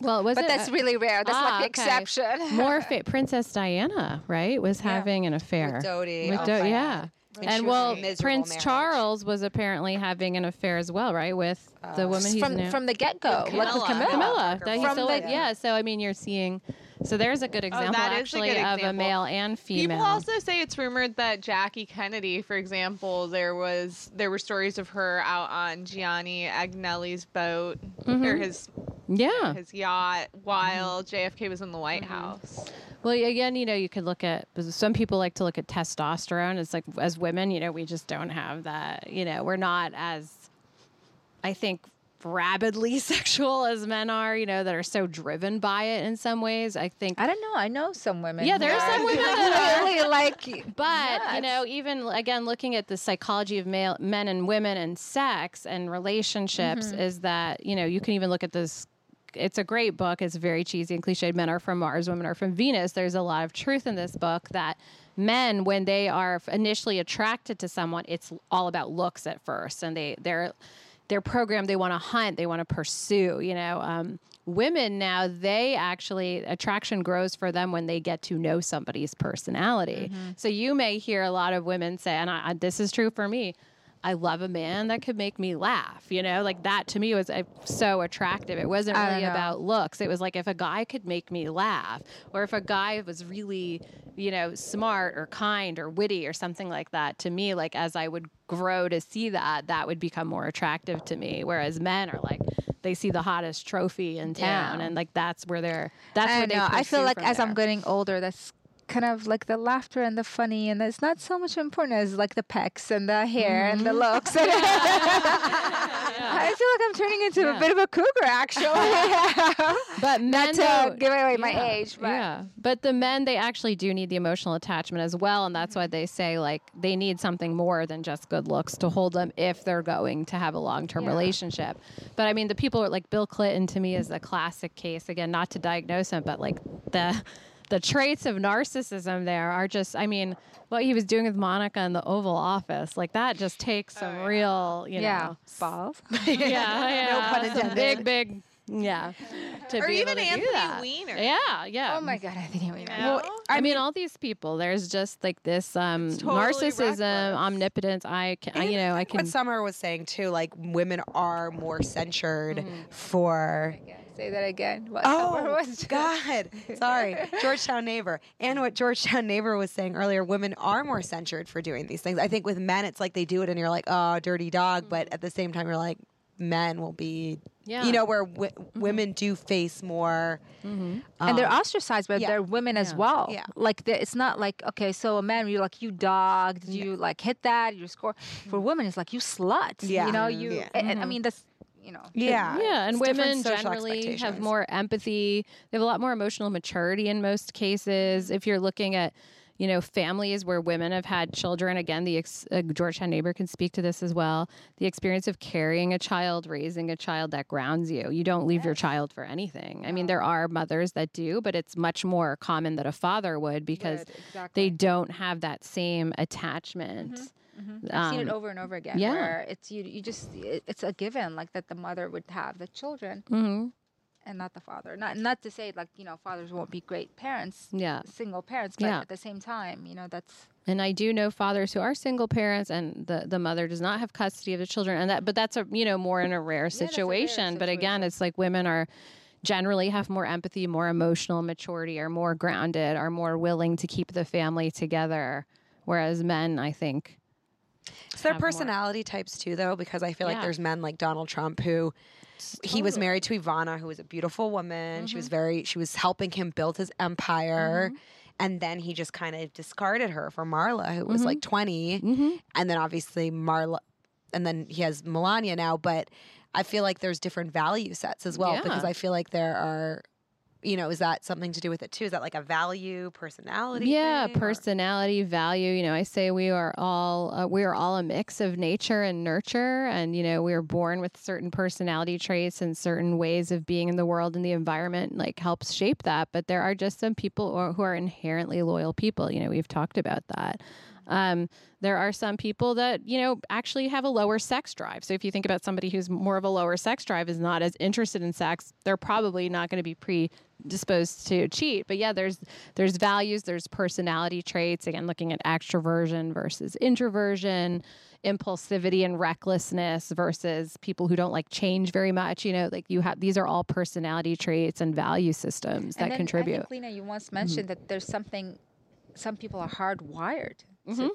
Well, was but it that's really rare. That's Ah, like the okay. exception. more [laughs] fa- Princess Diana, right? Was having an affair with Dodi. With oh, Do- yeah. God. And was in a well, Prince marriage. Charles was apparently having an affair as well, right? With the uh, woman he's from now- from the get go, like with Camilla. Camilla. Camilla. That he's still the- with, yeah. So I mean, you're seeing. So there's a good example that is a actually good of a male and female. People also say it's rumored that Jackie Kennedy, for example, there was there were stories of her out on Gianni Agnelli's boat or his yeah. his yacht while JFK was in the White Mm-hmm. House. Well, again, you know, you could look at some people like to look at testosterone. It's like as women, you know, we just don't have that. You know, we're not as, I think, rabidly [laughs] sexual as men are. You know, that are so driven by it in some ways. I think. I don't know. I know some women. Yeah, there are some women that [laughs] are. really like. But you know, even again, looking at the psychology of male, men and women and sex and relationships, mm-hmm. is that you know you can even look at this. It's a great book. It's very cheesy and cliched. Men are from Mars, women are from Venus. There's a lot of truth in this book that men, when they are initially attracted to someone, it's all about looks at first, and they they're they're programmed. They want to hunt. They want to pursue. You know, um, women now they actually attraction grows for them when they get to know somebody's personality. So you may hear a lot of women say, and I, I- this is true for me. I love a man that could make me laugh. You know, like that to me was uh, so attractive. It wasn't really about looks. It was like if a guy could make me laugh, or if a guy was really, you know, smart or kind or witty or something like that. To me, like as I would grow to see that, that would become more attractive to me. Whereas men are like, they see the hottest trophy in town, Yeah. and like that's where they're. That's I where they know. I feel like as I'm getting older, that's kind of like the laughter and the funny, and it's not so much important as like the pecs and the hair and the Mm-hmm. looks. [laughs] [laughs] I feel like I'm turning into a bit of a cougar, actually. [laughs] But men, not to though- give away my yeah, age, but yeah, but the men they actually do need the emotional attachment as well, and that's why they say like they need something more than just good looks to hold them if they're going to have a long term Yeah. relationship. But I mean, the people are like Bill Clinton to me is a classic case. Again, not to diagnose him, but like the the traits of narcissism there are just. I mean, what he was doing with Monica in the Oval Office, like that, just takes some real, you yeah, know, balls. [laughs] yeah, yeah, [laughs] No pun some intended. Big, big, yeah. To Or be even able to do Anthony that. Weiner. Yeah, yeah. oh my god, I didn't even know. Well, I, mean, all these people. There's just like this um, totally narcissism, reckless. omnipotence. I can, I, you know, I can. What Summer was saying too, like women are more censured Mm-hmm. for. Say that again. [laughs] What, Oh God! [laughs] Sorry, Georgetown neighbor. And what Georgetown neighbor was saying earlier, women are more censured for doing these things. I think with men, it's like they do it, and you're like, oh, dirty dog. But mm-hmm. at the same time, you're like, men will be. Yeah. You know, where w- mm-hmm. women do face more. Mm-hmm. Um, and they're um, ostracized, but yeah. they're women as well. Yeah. Like it's not like okay, so a man you're like you dog, did you like hit that, you score. For women, it's like you slut. Yeah. You know, you. Yeah. And, and I mean that's you know. Yeah. yeah, and women generally have more empathy. They have a lot more emotional maturity in most cases. If you're looking at, you know, families where women have had children, again, the ex- uh, Georgetown neighbor can speak to this as well. The experience of carrying a child, raising a child that grounds you. You don't leave your child for anything. I mean, there are mothers that do, but it's much more common that a father would because Would, exactly. they don't have that same attachment. I've seen it Um, over and over again. yeah. Where it's you. You just it, it's a given like that the mother would have the children mhm. and not the father. Not not to say like you know fathers won't be great parents. Yeah. Single parents, but Yeah. at the same time, you know that's And I do know fathers who are single parents, and the, the mother does not have custody of the children, and that. But that's a you know more in a rare that's a rare situation. But again, it's like women are generally have more empathy, more emotional maturity, are more grounded, are more willing to keep the family together, whereas men, I think, Is there have more- personality types too, though? Because I feel like there's men like Donald Trump who he was married to Ivana, who was a beautiful woman. She was mm-hmm. very, she was helping him build his empire. Mm-hmm. And then he just kind of discarded her for Marla, who was like mm-hmm. 20. And then obviously Marla, and then he has Melania now. But I feel like there's different value sets as well because I feel like there are, you know, is that something to do with it too? Is that like a value, personality? yeah thing, or- personality value you know i say we are all uh, we are all a mix of nature and nurture and you know we are born with certain personality traits and certain ways of being in the world and the environment like helps shape that but there are just some people who are inherently loyal people you know we've talked about that um, there are some people that you know actually have a lower sex drive. So if you think about somebody who's more of a lower sex drive is not as interested in sex they're probably not going to be predisposed to cheat. But yeah there's there's values there's personality traits. Again looking at extroversion versus introversion impulsivity and recklessness versus people who don't like change very much you know like you have these are all personality traits and value systems that then contribute I think, Lena, you once mentioned that there's something. Some people are hardwired to mm-hmm.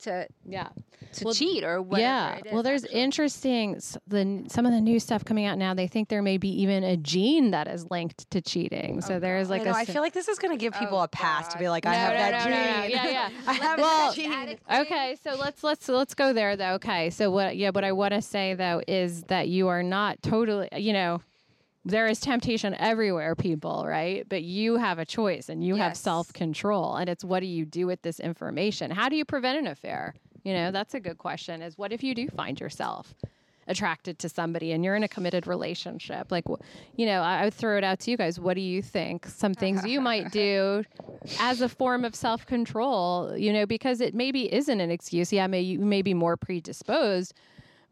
to, yeah to Well, cheat or whatever. yeah. it is, well, there's actually. interesting the some of the new stuff coming out now. They think there may be even a gene that is linked to cheating. so oh, there's like I know. a I s- feel like this is going to give oh, people Oh, a pass to be God. like, I have no, that no, no, no. gene. Yeah, yeah. [laughs] I have Well, that gene. Okay, so let's let's let's go there though. Okay, so what? Yeah, what I want to say though is that you are not totally. You know, there is temptation everywhere, people, right? But you have a choice and you have self control, and it's what do you do with this information? How do you prevent an affair? You know, that's a good question. Is what if you do find yourself attracted to somebody and you're in a committed relationship? Like, you know, I, I would throw it out to you guys. What do you think? Some things you might [laughs] do as a form of self control, you know, because it maybe isn't an excuse. Yeah, may, you may be more predisposed.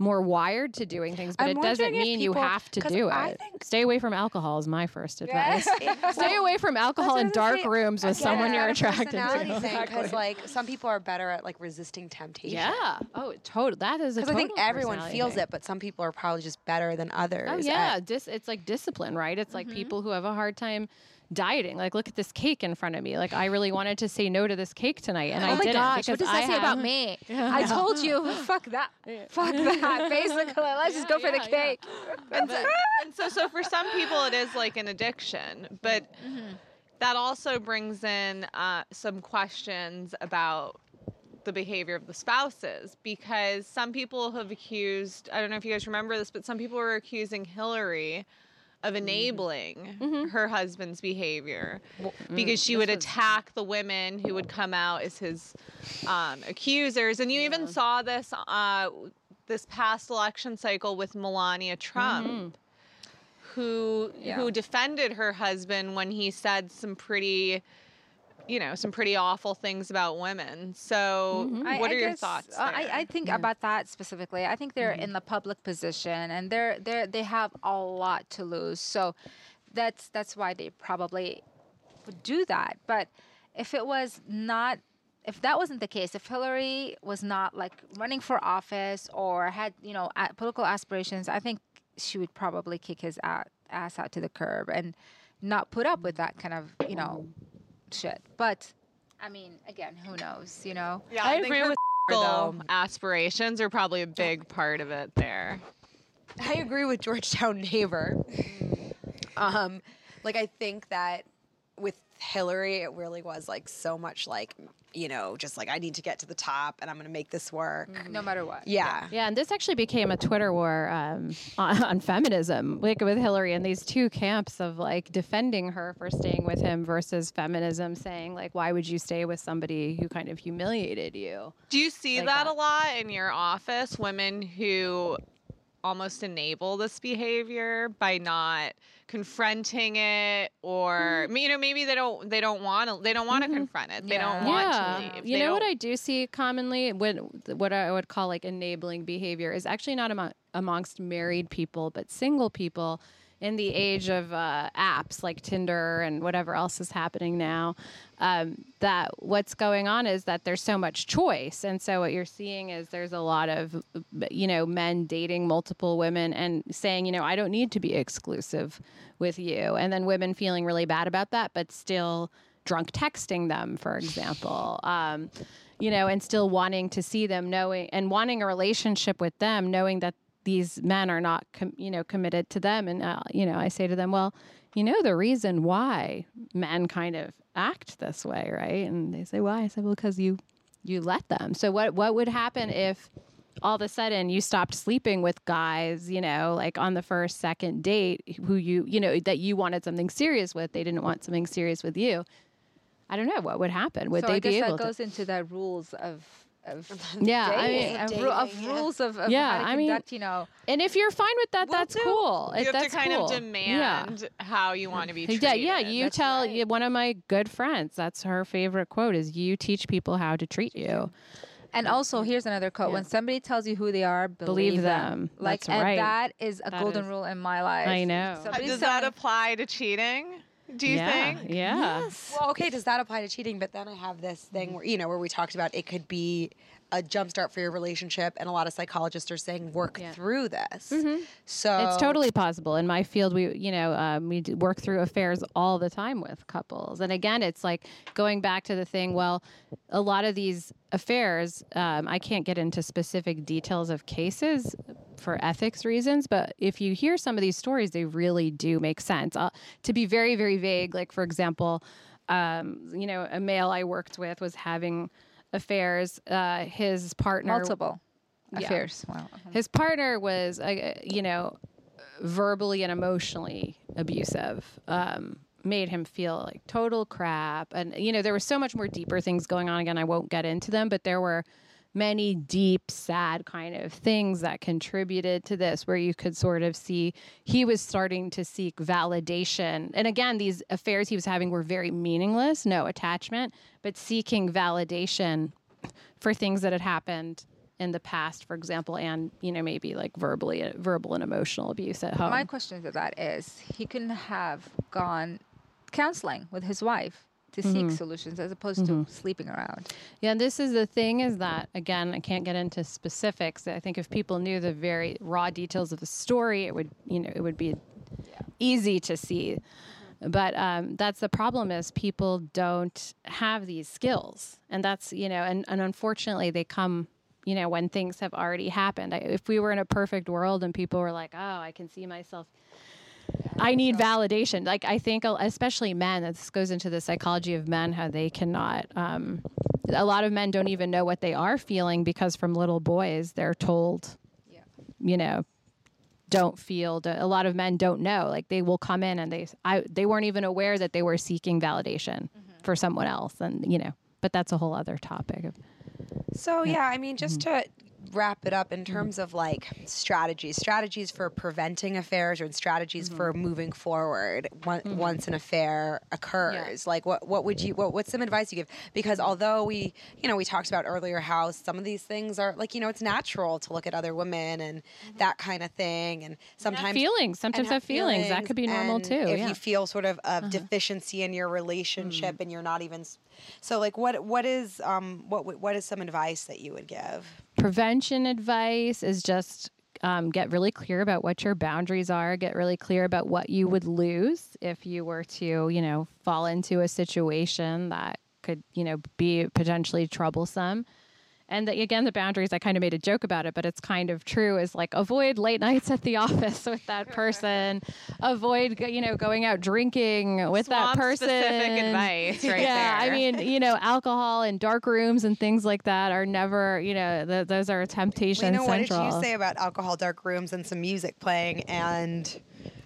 More wired to doing things, but I'm it doesn't wondering if mean you have to do I it. think- Stay away from alcohol is my first advice. [laughs] Stay away from alcohol That's in what I was dark say. rooms with Again, someone you're not a attracted personality to. thing because like some people are better at like resisting temptation. Yeah. Oh, total. That is Because I think everyone feels thing. it, but some people are probably just better than oh, others. Oh at- yeah, dis- it's like discipline, right? It's like mm-hmm. people who have a hard time dieting. Like, look at this cake in front of me. Like, I really wanted to say no to this cake tonight, and I Oh my didn't gosh, what does I that say about have- me? [laughs] I told you, [laughs] fuck that, fuck that. [laughs] Basically, let's just go for the yeah, yeah. cake. and so so for some people it is like an addiction but that also brings in uh, some questions about the behavior of the spouses because some people have accused i don't know if you guys remember this but some people were accusing hillary of enabling her husband's behavior because she would attack the women who would come out as his um, accusers. And you even saw this uh, this past election cycle with melania trump who who defended her husband when he said some pretty you know some pretty awful things about women so mm-hmm. I- what I are your guess, uh, thoughts uh, there? I, I think about that specifically. I think they're mm-hmm. in the public position and they're they they have a lot to lose. So that's that's why they probably would do that. But if it was not if that wasn't the case, if Hillary was not like running for office or had, you know, a- political aspirations, I think she would probably kick his ass out to the curb and not put up with mm-hmm. that kind of, you know, shit. But I mean, again, who knows, you know? yeah I think agree with [laughs] political though. aspirations are probably a big part of it there I agree with Georgetown neighbor. Um, like I think that with Hillary, it really was like so much like you know, just like I need to get to the top and I'm going to make this work. No matter what. Yeah. Yeah, and this actually became a Twitter war um, [laughs] on, on feminism, like with Hillary and these two camps of like defending her for staying with him versus feminism saying like, why would you stay with somebody who kind of humiliated you? do you see Like that, that. a lot in your office women who almost enable this behavior by not confronting it or mm-hmm. you know maybe they don't they don't want mm-hmm. to they don't want to confront it. They don't Yeah. want yeah, to leave. You They know what don't- I do see commonly, what what I would call like enabling behavior is actually not among, amongst married people, but single people in the age of uh, apps like Tinder and whatever else is happening now. Um, that what's going on is that there's so much choice, and so what you're seeing is there's a lot of you know men dating multiple women and saying you know I don't need to be exclusive with you, and then women feeling really bad about that, but still drunk texting them, for example. Um, you know, and still wanting to see them, knowing and wanting a relationship with them, knowing that these men are not, com- you know, committed to them. And uh, you know, I say to them, well, you know, the reason why men kind of act this way, right? And they say, why? I said, well, because you you let them. So what what would happen if all of a sudden you stopped sleeping with guys, you know, like on the first, second date who you, you know, that you wanted something serious with, they didn't want something serious with you. I don't know what would happen. Would so they I guess be that goes to? into the rules of of [laughs] [laughs] Yeah, I mean, of, ru- of yeah. rules of, of Yeah, how to I mean, conduct, you know. And if you're fine with that, Will that's do. cool. You If have that's to kind cool. of demand how you want to be treated. Yeah, yeah. You That's tell right. one of my good friends. That's her favorite quote: "Is you teach people how to treat you." And also, here's another quote: When somebody tells you who they are, believe, Believe them. Like, That's and right. that is a That golden is- rule in my life. I know. Somebody's Does that telling- apply to cheating? Do you yeah, think? Yeah. Well, okay, does that apply to cheating? But then I have this thing mm-hmm. where you know where we talked about it could be a jumpstart for your relationship, and a lot of psychologists are saying work Yeah. through this. So It's totally possible. In my field, we, you know, um, we work through affairs all the time with couples. And again, it's like going back to the thing, well, a lot of these affairs, um, I can't get into specific details of cases for ethics reasons, but if you hear some of these stories, they really do make sense. To be very, very vague, like, for example, um, you know, a male I worked with was having affairs. Uh, his partner multiple Yeah. affairs. Wow. his partner was uh, you know verbally and emotionally abusive um, made him feel like total crap and you know there were so much more deeper things going on again i won't get into them but there were many deep sad kind of things that contributed to this where you could sort of see he was starting to seek validation and again these affairs he was having were very meaningless no attachment but seeking validation for things that had happened in the past, for example, and you know maybe like verbally, verbal and emotional abuse at home. My question to that is, he couldn't have gone counseling with his wife to seek solutions as opposed to sleeping around. yeah, and this is the thing is that again, I can't get into specifics. I think if people knew the very raw details of the story, it would you know it would be easy to see. But um, that's the problem is people don't have these skills, and that's you know, and, and unfortunately they come, you know, when things have already happened. I, if we were in a perfect world and people were like, oh, I can see myself I need validation. Like I think, especially men. This goes into the psychology of men, how they cannot. Um, a lot of men don't even know what they are feeling because from little boys they're told, you know, don't feel. A lot of men don't know. Like they will come in and they, I, they weren't even aware that they were seeking validation for someone else, and you know. But that's a whole other topic. So yeah, I mean, just to wrap it up in mm-hmm. terms of like strategies, strategies for preventing affairs or strategies mm-hmm. for moving forward on- mm-hmm. once an affair occurs. Like, what what would you what what's some advice you give? Because although we you know we talked about earlier how some of these things are like you know it's natural to look at other women and that kind of thing, and sometimes feelings. Sometimes have feelings. That could be normal and too, If yeah. Uh-huh. you feel sort of a uh-huh. deficiency in your relationship mm. and you're not even so like what what is um what what is some advice that you would give? Prevention advice is just um, get really clear about what your boundaries are get really clear about what you would lose if you were to you know fall into a situation that could you know be potentially troublesome and the, again the boundaries i kind of made a joke about it but it's kind of true is like avoid late [laughs] nights at the office with that person. Avoid you know going out drinking with that person. specific advice right yeah, I mean, you know, alcohol and dark rooms and things like that are never, you know, th- those are a temptation Lena, what did you say about alcohol, dark rooms, and some music playing and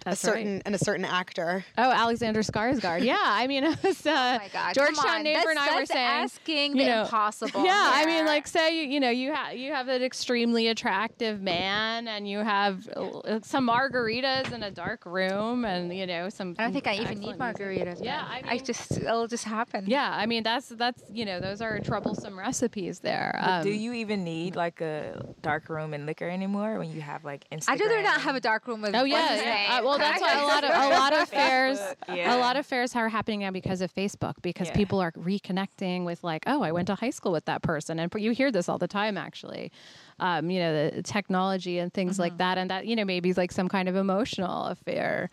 That's a right. certain and a certain actor? Oh, Alexander Skarsgård. Yeah, I mean, it was, uh, Oh my God, Georgetown neighbor That's- and I were saying, asking you the know, impossible Yeah, I mean, like, say you, you know, you have you have an extremely attractive man, and you have uh, some margaritas in a dark room, and you know, some. I don't think I even need excellent music. margaritas. Yeah, man. I I mean- just it'll just happen. Yeah, I mean, that's that's you know, those are troublesome recipes there. Um, do you even need like a dark room and liquor anymore when you have like Instagram? I'd rather not have a dark room with. Oh yeah, yeah. Uh, well, that's why a lot of a lot of fairs, yeah. a lot of fairs are happening now because of Facebook. Because Yeah. people are reconnecting with like, oh, I went to high school with that person, and you hear this all the time, actually. Um, you know, the technology and things like that, and that you know maybe is like some kind of emotional affair.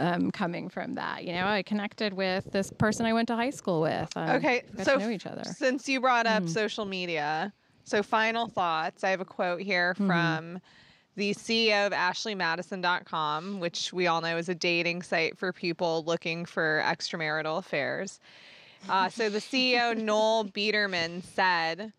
um, coming from that. You know, I connected with this person I went to high school with. Um, Okay, so know each other. since you brought up social media, so final thoughts. I have a quote here from the CEO of AshleyMadison.com, which we all know is a dating site for people looking for extramarital affairs. Uh, so the CEO, [laughs] Noel Biderman, said,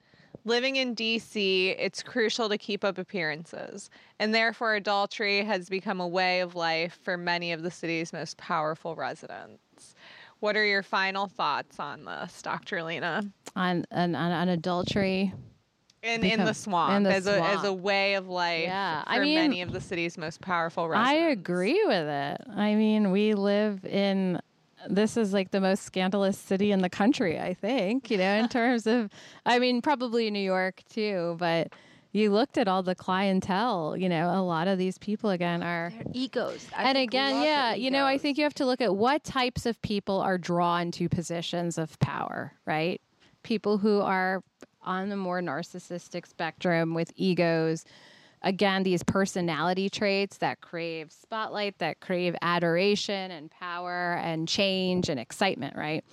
Living in DC, it's crucial to keep up appearances, and therefore adultery has become a way of life for many of the city's most powerful residents. What are your final thoughts on this, Dr. Lena? on on, on, on adultery. In in the Become- swamp, in the as a as a way of life Yeah, for I mean, many of the city's most powerful I agree with it. I mean, we live in this is like the most scandalous city in the country, I think, you know, in [laughs] terms of I mean, probably New York too, but you looked at all the clientele, you know, a lot of these people again are Their egos. I and again, yeah, you know, I think you have to look at what types of people are drawn to positions of power, right? People who are on the more narcissistic spectrum with egos. Again, these personality traits that crave spotlight, that crave adoration and power and change and excitement, right?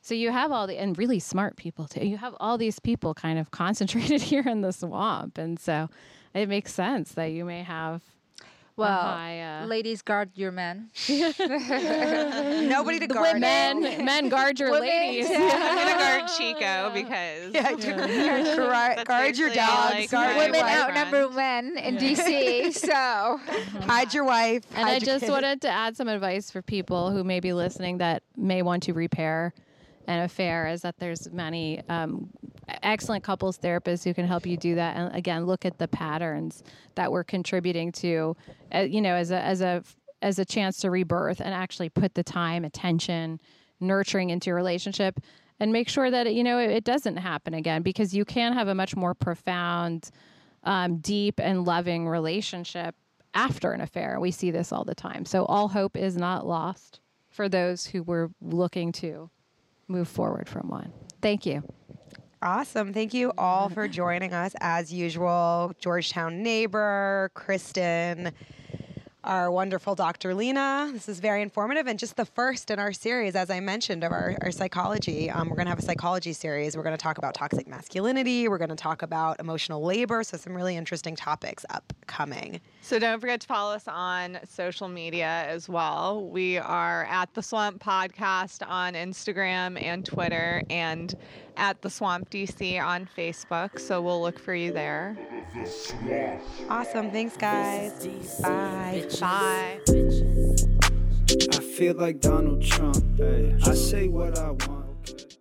So you have all the and really smart people too. You have all these people kind of [laughs] concentrated here in the swamp, and so it makes sense that you may have Well, high, uh, ladies, guard your men. [laughs] Nobody to guard men, men guard your Women, ladies. yeah. [laughs] I'm gonna [laughs] guard Chico because Yeah, to guard, guard your dogs, like, guard Women boyfriend. outnumber men in DC, so hide your wife. And I just kids. wanted to add some advice for people who may be listening that may want to repair an affair is that there's many um, excellent couples therapists who can help you do that and again look at the patterns that we're contributing to uh, you know as a as a as a chance to rebirth and actually put the time attention nurturing into your relationship and make sure that you know it, it doesn't happen again because you can have a much more profound um, deep and loving relationship after an affair. We see this all the time. So all hope is not lost for those who were looking to move forward from one. Thank you. Awesome. Thank you all for joining us as usual. Georgetown neighbor, Kristen, our wonderful Dr. Lena. This is very informative and just the first in our series, as I mentioned, of our, our psychology. Um, we're going to have a psychology series. We're going to talk about toxic masculinity. We're going to talk about emotional labor. So, some really interesting topics upcoming. So don't forget to follow us on social media as well. We are at the Swamp Podcast on Instagram and Twitter, and at the Swamp DC on Facebook. So we'll look for you there. Awesome. Thanks, guys. Bye. Bye. I feel like Donald Trump. Hey, I say what I want.